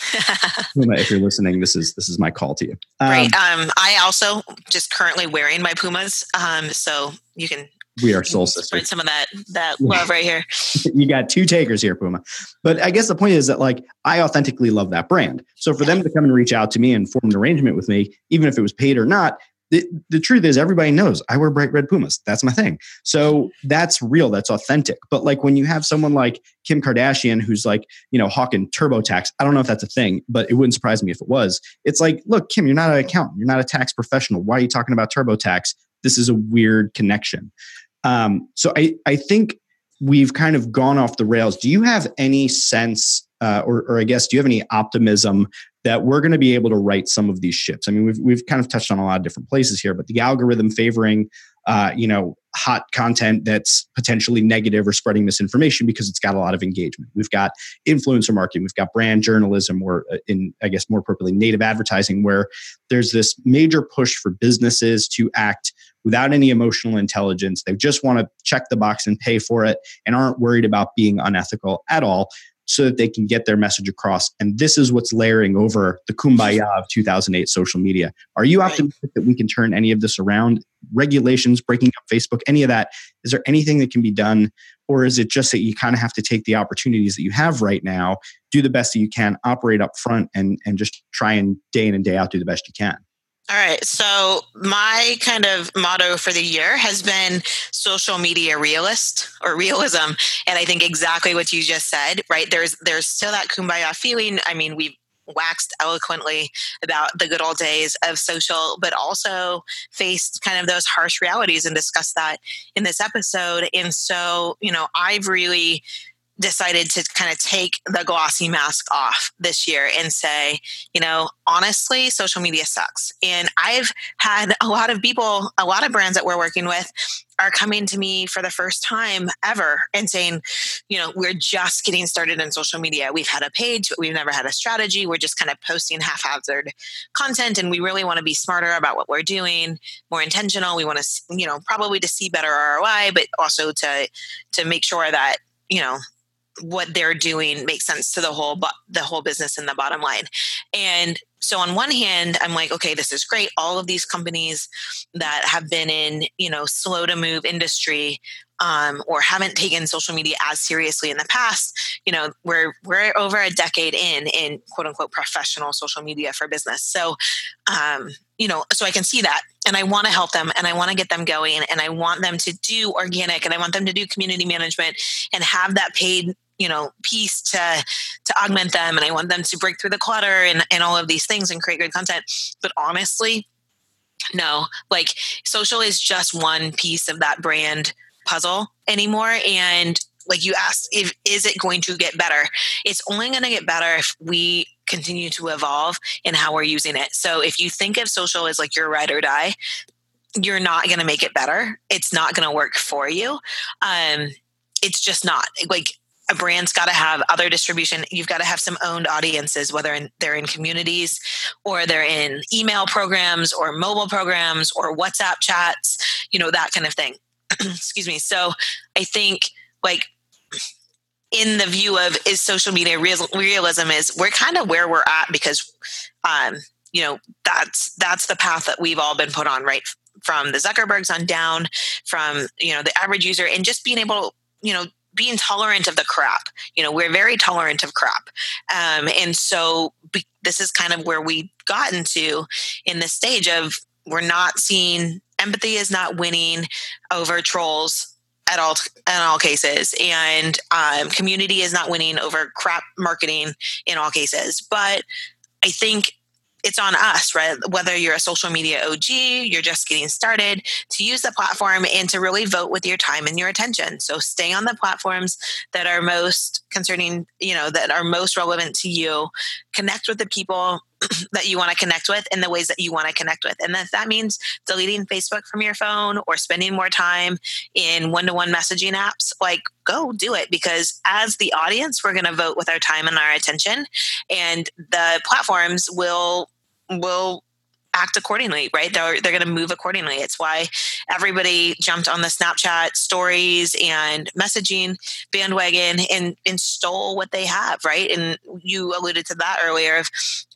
Speaker 2: Puma, if you're listening, this is this is my call to you.
Speaker 3: Um, right. Um, I also just currently wearing my Pumas. Um, so you can
Speaker 2: we are soul sisters.
Speaker 3: Some of that that love right here.
Speaker 2: you got two takers here, Puma. But I guess the point is that like I authentically love that brand. So for them to come and reach out to me and form an arrangement with me, even if it was paid or not, the, the truth is everybody knows I wear bright red Pumas. That's my thing. So that's real. That's authentic. But like when you have someone like Kim Kardashian who's like, you know, hawking TurboTax, I don't know if that's a thing, but it wouldn't surprise me if it was. It's like, look, Kim, you're not an accountant. You're not a tax professional. Why are you talking about TurboTax? This is a weird connection. Um, so I, I think we've kind of gone off the rails. Do you have any sense uh, or, or I guess, do you have any optimism that we're going to be able to write some of these ships? I mean, we've we've kind of touched on a lot of different places here, but the algorithm favoring, uh, you know, hot content that's potentially negative or spreading misinformation because it's got a lot of engagement. We've got influencer marketing, we've got brand journalism, or uh, in I guess more appropriately, native advertising, where there's this major push for businesses to act without any emotional intelligence. They just want to check the box and pay for it and aren't worried about being unethical at all so that they can get their message across. And this is what's layering over the kumbaya of 2008 social media. Are you optimistic that we can turn any of this around? Regulations, breaking up Facebook, any of that? Is there anything that can be done? Or is it just that you kind of have to take the opportunities that you have right now, do the best that you can, operate up front, and, and just try and day in and day out do the best you can?
Speaker 3: All right. So my kind of motto for the year has been social media realist or realism. And I think exactly what you just said, right? There's there's still that kumbaya feeling. I mean, we've waxed eloquently about the good old days of social, but also faced kind of those harsh realities and discussed that in this episode. And so, you know, I've really decided to kind of take the glossy mask off this year and say, you know, honestly, social media sucks. And I've had a lot of people, a lot of brands that we're working with are coming to me for the first time ever and saying, you know, we're just getting started in social media. We've had a page, but we've never had a strategy. We're just kind of posting haphazard content and we really want to be smarter about what we're doing, more intentional. We want to, you know, probably to see better ROI, but also to to make sure that, you know, what they're doing makes sense to the whole the whole business and the bottom line. And so on one hand i'm like okay this is great. All of these companies that have been in you know slow to move industry um, or haven't taken social media as seriously in the past you know we're we're over a decade in in quote unquote professional social media for business. So um, you know so i can see that and i want to help them and i want to get them going and i want them to do organic and i want them to do community management and have that paid you know piece to to augment them and i want them to break through the clutter and, and all of these things and create good content. But honestly no. Like social is just one piece of that brand puzzle anymore and like you asked if is it going to get better? It's only going to get better if we continue to evolve in how we're using it so if you think of social as like your ride or die you're not going to make it better it's not going to work for you um it's just not like a brand's got to have other distribution. You've got to have some owned audiences, whether in, they're in communities or they're in email programs or mobile programs or WhatsApp chats, you know, that kind of thing. Excuse me. So I think like in the view of is social media real, realism is we're kind of where we're at because um, you know that's that's the path that we've all been put on right from the zuckerbergs on down from you know the average user and just being able to, you know being tolerant of the crap. You know, we're very tolerant of crap. Um, and so be, this is kind of where we've gotten to in this stage of we're not seeing empathy is not winning over trolls at all in all cases and um, community is not winning over crap marketing in all cases but i think it's on us, right? Whether you're a social media OG, you're just getting started, to use the platform and to really vote with your time and your attention. So stay on the platforms that are most concerning, you know, that are most relevant to you. Connect with the people that you want to connect with in the ways that you want to connect with. And if that means deleting Facebook from your phone or spending more time in one to one messaging apps, like go do it because as the audience, we're going to vote with our time and our attention. And the platforms will will act accordingly, right? They're, they're going to move accordingly. It's why everybody jumped on the Snapchat stories and messaging bandwagon and, and stole what they have, right? And you alluded to that earlier of,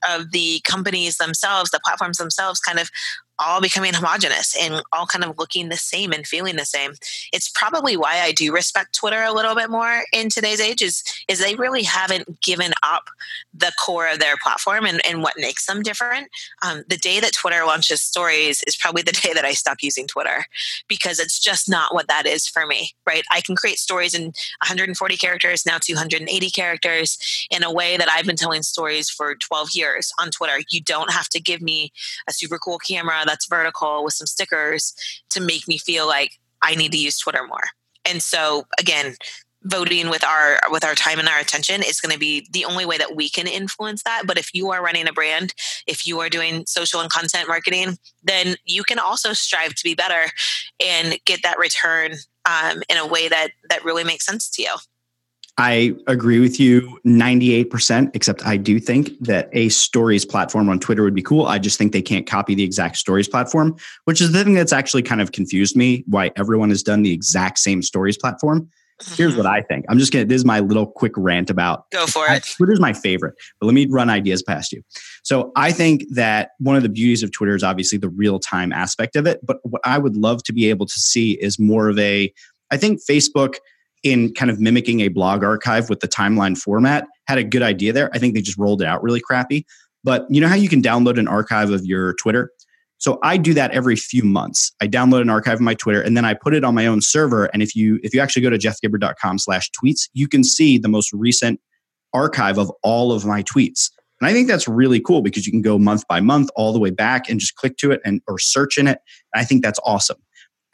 Speaker 3: of the companies themselves, the platforms themselves kind of all becoming homogenous and all kind of looking the same and feeling the same. It's probably why I do respect Twitter a little bit more in today's age is, is they really haven't given up the core of their platform and, and what makes them different. Um, the day that Twitter launches stories is probably the day that I stop using Twitter because it's just not what that is for me, right? I can create stories in 140 characters, now 280 characters in a way that I've been telling stories for 12 years on Twitter. You don't have to give me a super cool camera that's vertical with some stickers to make me feel like I need to use Twitter more. And so again, voting with our with our time and our attention is going to be the only way that we can influence that but if you are running a brand if you are doing social and content marketing then you can also strive to be better and get that return um, in a way that that really makes sense to you
Speaker 2: I agree with you 98%, except I do think that a stories platform on Twitter would be cool. I just think they can't copy the exact stories platform, which is the thing that's actually kind of confused me why everyone has done the exact same stories platform. Here's what mm-hmm. I think. I'm just gonna. This is my little quick rant about.
Speaker 3: Go for it.
Speaker 2: Twitter's my favorite, but let me run ideas past you. So I think that one of the beauties of Twitter is obviously the real time aspect of it. But what I would love to be able to see is more of a. I think Facebook, in kind of mimicking a blog archive with the timeline format, had a good idea there. I think they just rolled it out really crappy. But you know how you can download an archive of your Twitter so I do that every few months. I download an archive of my Twitter and then I put it on my own server. And if you if you actually go to jeffgibbard.com slash tweets, you can see the most recent archive of all of my tweets. And I think that's really cool because you can go month by month all the way back and just click to it and or search in it. I think that's awesome.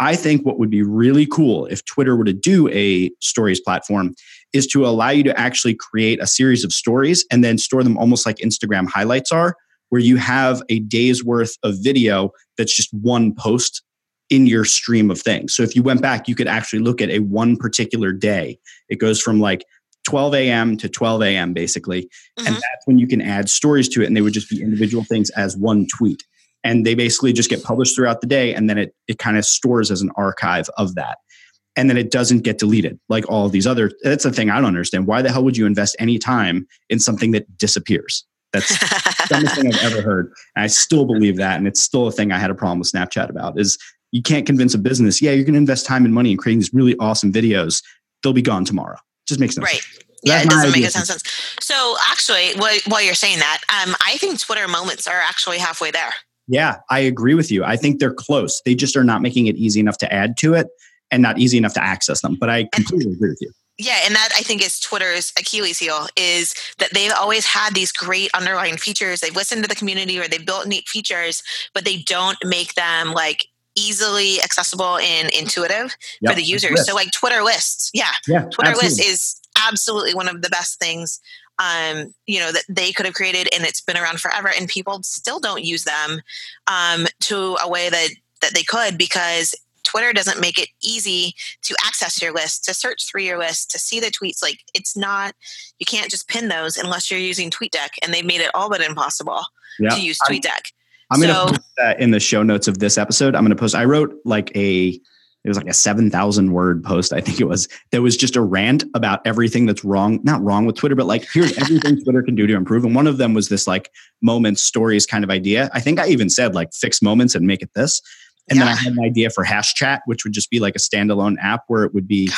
Speaker 2: I think what would be really cool if Twitter were to do a stories platform is to allow you to actually create a series of stories and then store them almost like Instagram highlights are where you have a day's worth of video that's just one post in your stream of things. So if you went back, you could actually look at a one particular day. It goes from like 12 a.m. to 12 a.m. basically. Mm-hmm. And that's when you can add stories to it. And they would just be individual things as one tweet. And they basically just get published throughout the day. And then it, it kind of stores as an archive of that. And then it doesn't get deleted like all of these other. That's the thing I don't understand. Why the hell would you invest any time in something that disappears? That's the dumbest thing I've ever heard. And I still believe that. And it's still a thing I had a problem with Snapchat about is you can't convince a business, yeah, you're going to invest time and money in creating these really awesome videos. They'll be gone tomorrow. It just makes no
Speaker 3: right.
Speaker 2: sense.
Speaker 3: Yeah, it doesn't make a sense. So actually, while you're saying that, um, I think Twitter moments are actually halfway there.
Speaker 2: Yeah, I agree with you. I think they're close. They just are not making it easy enough to add to it and not easy enough to access them. But I completely and, agree with you
Speaker 3: yeah and that i think is twitter's achilles heel is that they've always had these great underlying features they've listened to the community or they've built neat features but they don't make them like easily accessible and intuitive yep. for the users so like twitter lists yeah, yeah twitter absolutely. list is absolutely one of the best things um, you know that they could have created and it's been around forever and people still don't use them um, to a way that that they could because Twitter doesn't make it easy to access your list, to search through your list, to see the tweets. Like it's not, you can't just pin those unless you're using TweetDeck, and they've made it all but impossible yeah. to use TweetDeck.
Speaker 2: I'm, I'm so, going to put that in the show notes of this episode. I'm going to post. I wrote like a was like a 7,000 word post, I think it was. There was just a rant about everything that's wrong, not wrong with Twitter, but like here's everything Twitter can do to improve. And one of them was this like moments, stories kind of idea. I think I even said like fix moments and make it this. And yeah. then I had an idea for Hash Chat, which would just be like a standalone app where it would be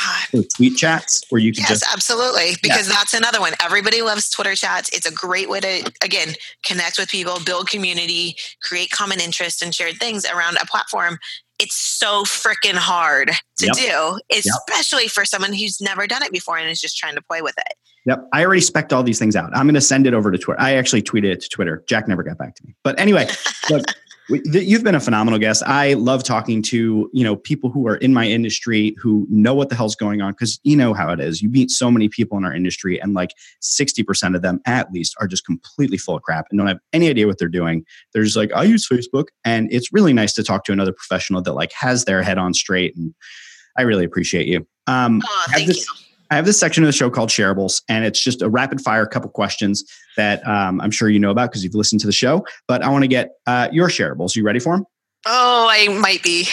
Speaker 2: tweet chats where you could yes,
Speaker 3: just. absolutely. Because yeah. that's another one. Everybody loves Twitter chats. It's a great way to, again, connect with people, build community, create common interests and shared things around a platform. It's so freaking hard to yep. do, especially yep. for someone who's never done it before and is just trying to play with it.
Speaker 2: Yep. I already spec all these things out. I'm going to send it over to Twitter. I actually tweeted it to Twitter. Jack never got back to me. But anyway, look, You've been a phenomenal guest. I love talking to you know people who are in my industry who know what the hell's going on because you know how it is. You meet so many people in our industry, and like sixty percent of them at least are just completely full of crap and don't have any idea what they're doing. They're just like, I use Facebook, and it's really nice to talk to another professional that like has their head on straight. And I really appreciate you. Um,
Speaker 3: oh, thank this, you
Speaker 2: I have this section of the show called Shareables, and it's just a rapid fire couple questions that um, I'm sure you know about because you've listened to the show. But I want to get uh, your Shareables. You ready for them?
Speaker 3: Oh, I might be.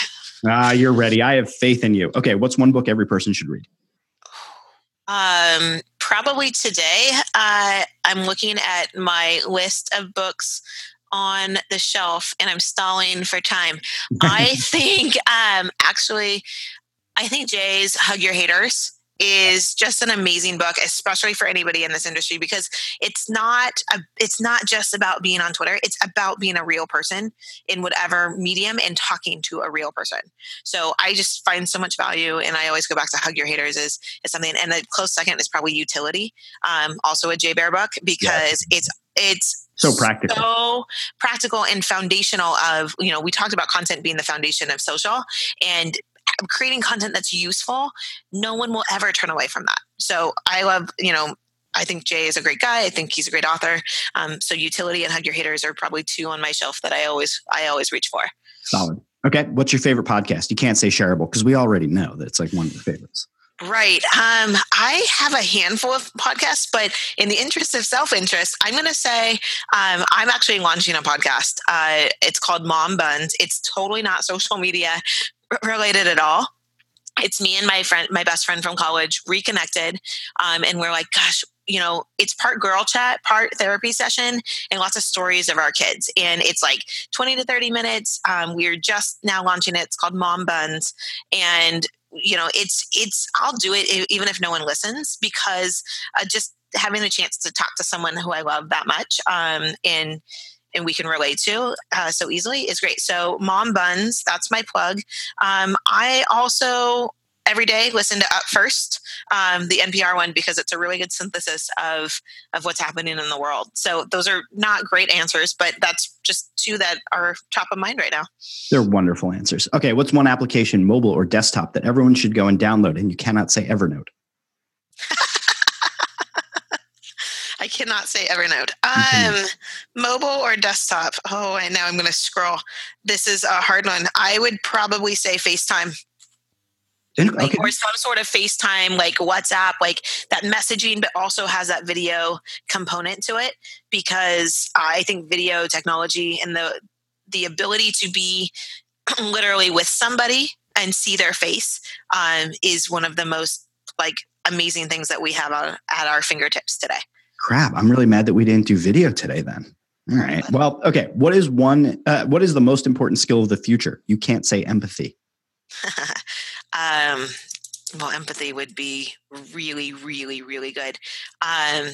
Speaker 2: Ah, you're ready. I have faith in you. Okay, what's one book every person should read?
Speaker 3: Um, probably today. Uh, I'm looking at my list of books on the shelf, and I'm stalling for time. I think, um, actually, I think Jay's "Hug Your Haters." Is just an amazing book especially for anybody in this industry because it's not a, it's not just about being on twitter it's about being a real person in whatever medium and talking to a real person. So i just find so much value and i always go back to hug your haters is, is something and a close second is probably utility um, also a Jay Baer book because it's it's
Speaker 2: so practical.
Speaker 3: so practical and foundational of you know we talked about content being the foundation of social and creating content that's useful, no one will ever turn away from that. So I love, you know, I think Jay is a great guy. I think he's a great author. Um, so utility and hug your haters are probably two on my shelf that I always I always reach for.
Speaker 2: Solid. Okay, what's your favorite podcast? You can't say shareable because we already know that it's like one of your favorites.
Speaker 3: Right. Um, I have a handful of podcasts, but in the interest of self interest, I'm going to say um, I'm actually launching a podcast. Uh, it's called Mom Buns. It's totally not social media related at all it's me and my friend my best friend from college reconnected um, and we're like gosh you know, it's part girl chat, part therapy session, and lots of stories of our kids. And it's like 20 to 30 minutes. Um, we're just now launching it. It's called Mom Buns. And, you know, it's, it's, I'll do it even if no one listens because uh, just having the chance to talk to someone who I love that much um, and, and we can relate to uh, so easily is great. So, Mom Buns, that's my plug. Um, I also every day listen to Up First, um, the NPR one, because it's a really good synthesis of of what's happening in the world. So those are not great answers, but that's just two that are top of mind right now.
Speaker 2: They're wonderful answers. Okay, what's one application, mobile or desktop, that everyone should go and download, and you cannot say Evernote?
Speaker 3: I cannot say Evernote. Um, mobile or desktop? Oh, and now I'm going to scroll. This is a hard one. I would probably say FaceTime like, or some sort of FaceTime, like WhatsApp, like that messaging, but also has that video component to it. Because I think video technology and the the ability to be literally with somebody and see their face um, is one of the most like amazing things that we have at our fingertips today.
Speaker 2: Crap! I'm really mad that we didn't do video today. Then. All right. Well, okay. What is one? Uh, what is the most important skill of the future? You can't say empathy.
Speaker 3: Um, well, empathy would be really, really, really good. Um,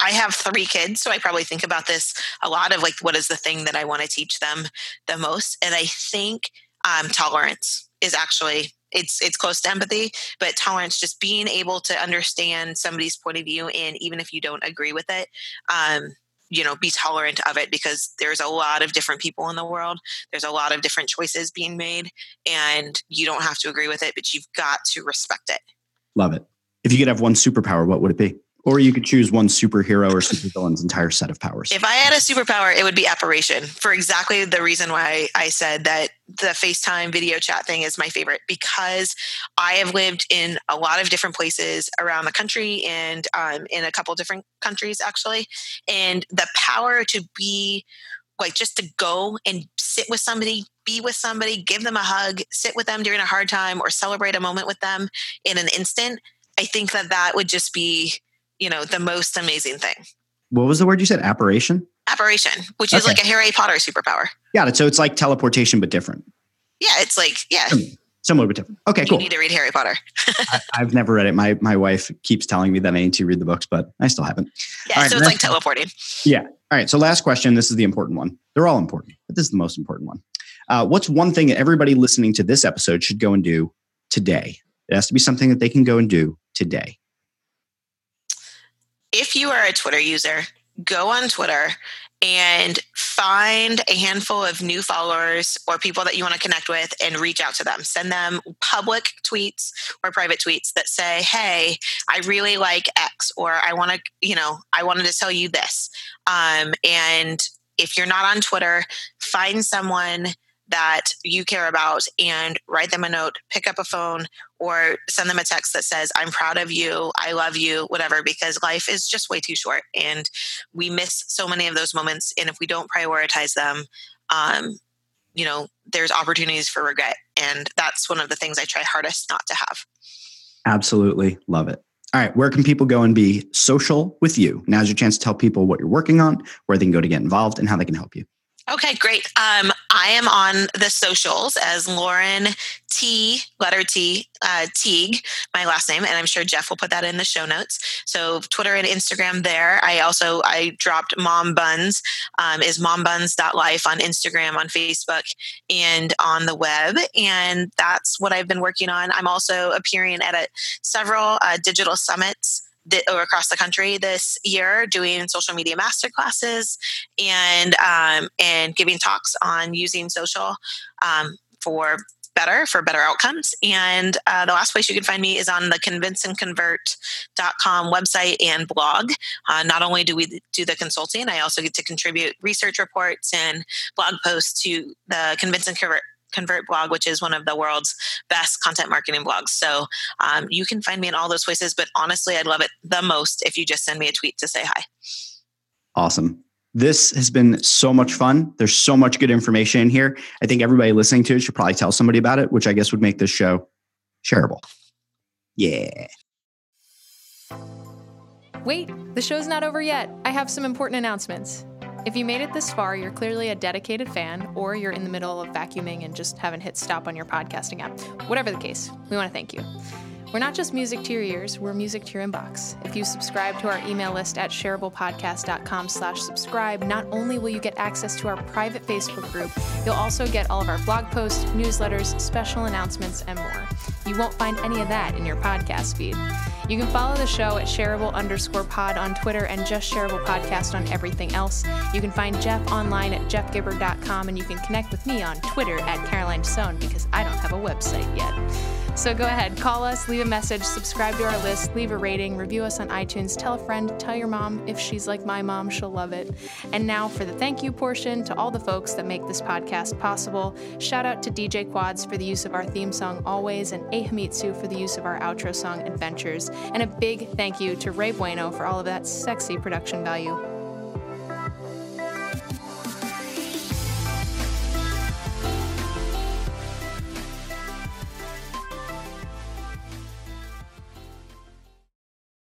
Speaker 3: I have three kids, so I probably think about this a lot of like, what is the thing that I want to teach them the most? And I think um, tolerance is actually it's it's close to empathy, but tolerance, just being able to understand somebody's point of view, and even if you don't agree with it, um, you know be tolerant of it because there's a lot of different people in the world. There's a lot of different choices being made and you don't have to agree with it but you've got to respect it.
Speaker 2: Love it. If you could have one superpower what would it be or you could choose one superhero or supervillain's entire set of powers.
Speaker 3: If I had a superpower, it would be apparition for exactly the reason why I said that the FaceTime video chat thing is my favorite because I have lived in a lot of different places around the country and um, in a couple different countries actually. And the power to be like just to go and sit with somebody, be with somebody, give them a hug, sit with them during a hard time, or celebrate a moment with them in an instant. I think that that would just be you know, the most amazing thing.
Speaker 2: What was the word you said? Apparition?
Speaker 3: Apparition, which is like a Harry Potter superpower.
Speaker 2: Yeah, so it's like teleportation, but different.
Speaker 3: Yeah, it's like, yeah.
Speaker 2: Similar, but different. Okay, cool.
Speaker 3: You need to read Harry Potter.
Speaker 2: I, have never read it. My my wife keeps telling me that I need to read the books, but I still haven't.
Speaker 3: Yeah, right, so it's like teleporting.
Speaker 2: Yeah. All right. So last question. This is the important one. They're all important, but this is the most important one. Uh, what's one thing that everybody listening to this episode should go and do today? It has to be something that they can go and do today
Speaker 3: if you are a Twitter user, go on Twitter and find a handful of new followers or people that you want to connect with and reach out to them. Send them public tweets or private tweets that say, Hey, I really like X, or I want to, you know, I wanted to tell you this. Um, and if you're not on Twitter, find someone that you care about and write them a note, pick up a phone, or send them a text that says, I'm proud of you, I love you, whatever, because life is just way too short. And we miss so many of those moments. And if we don't prioritize them, um, you know, there's opportunities for regret. And that's one of the things I try hardest not to have.
Speaker 2: Absolutely love it. All right, where can people go and be social with you? Now's your chance to tell people what you're working on, where they can go to get involved, and how they can help you.
Speaker 3: Okay, great. Um, I am on the socials as Lauren T, letter T, uh, Teague, my last name, and I'm sure Jeff will put that in the show notes. So Twitter and Instagram there. I also I dropped Mom Buns um, is mombuns.life on Instagram, on Facebook, and on the web, and that's what I've been working on. I'm also appearing at a, several uh, digital summits or across the country this year doing social media master classes and um, and giving talks on using social um, for better for better outcomes. And uh, the last place you can find me is on the convinceandconvert.com website and blog. Uh, not only do we do the consulting, I also get to contribute research reports and blog posts to the Convince and Convert Convert blog, which is one of the world's best content marketing blogs. So um, you can find me in all those places. But honestly, I'd love it the most if you just send me a tweet to say hi.
Speaker 2: Awesome. This has been so much fun. There's so much good information in here. I think everybody listening to it should probably tell somebody about it, which I guess would make this show shareable. Yeah.
Speaker 1: Wait, the show's not over yet. I have some important announcements. If you made it this far, you're clearly a dedicated fan, or you're in the middle of vacuuming and just haven't hit stop on your podcasting app. Whatever the case, we want to thank you. We're not just music to your ears, we're music to your inbox. If you subscribe to our email list at shareablepodcast.com slash subscribe, not only will you get access to our private Facebook group, you'll also get all of our blog posts, newsletters, special announcements, and more. You won't find any of that in your podcast feed. You can follow the show at shareable underscore pod on Twitter and just shareable podcast on everything else. You can find Jeff online at jeffgibbard.com and you can connect with me on Twitter at Caroline Stone because I don't have a website yet. So go ahead, call us, leave a message, subscribe to our list, leave a rating, review us on iTunes, tell a friend, tell your mom. If she's like my mom, she'll love it. And now for the thank you portion to all the folks that make this podcast possible. Shout out to DJ Quads for the use of our theme song Always and A Himitsu for the use of our outro song Adventures. And a big thank you to Ray Bueno for all of that sexy production value.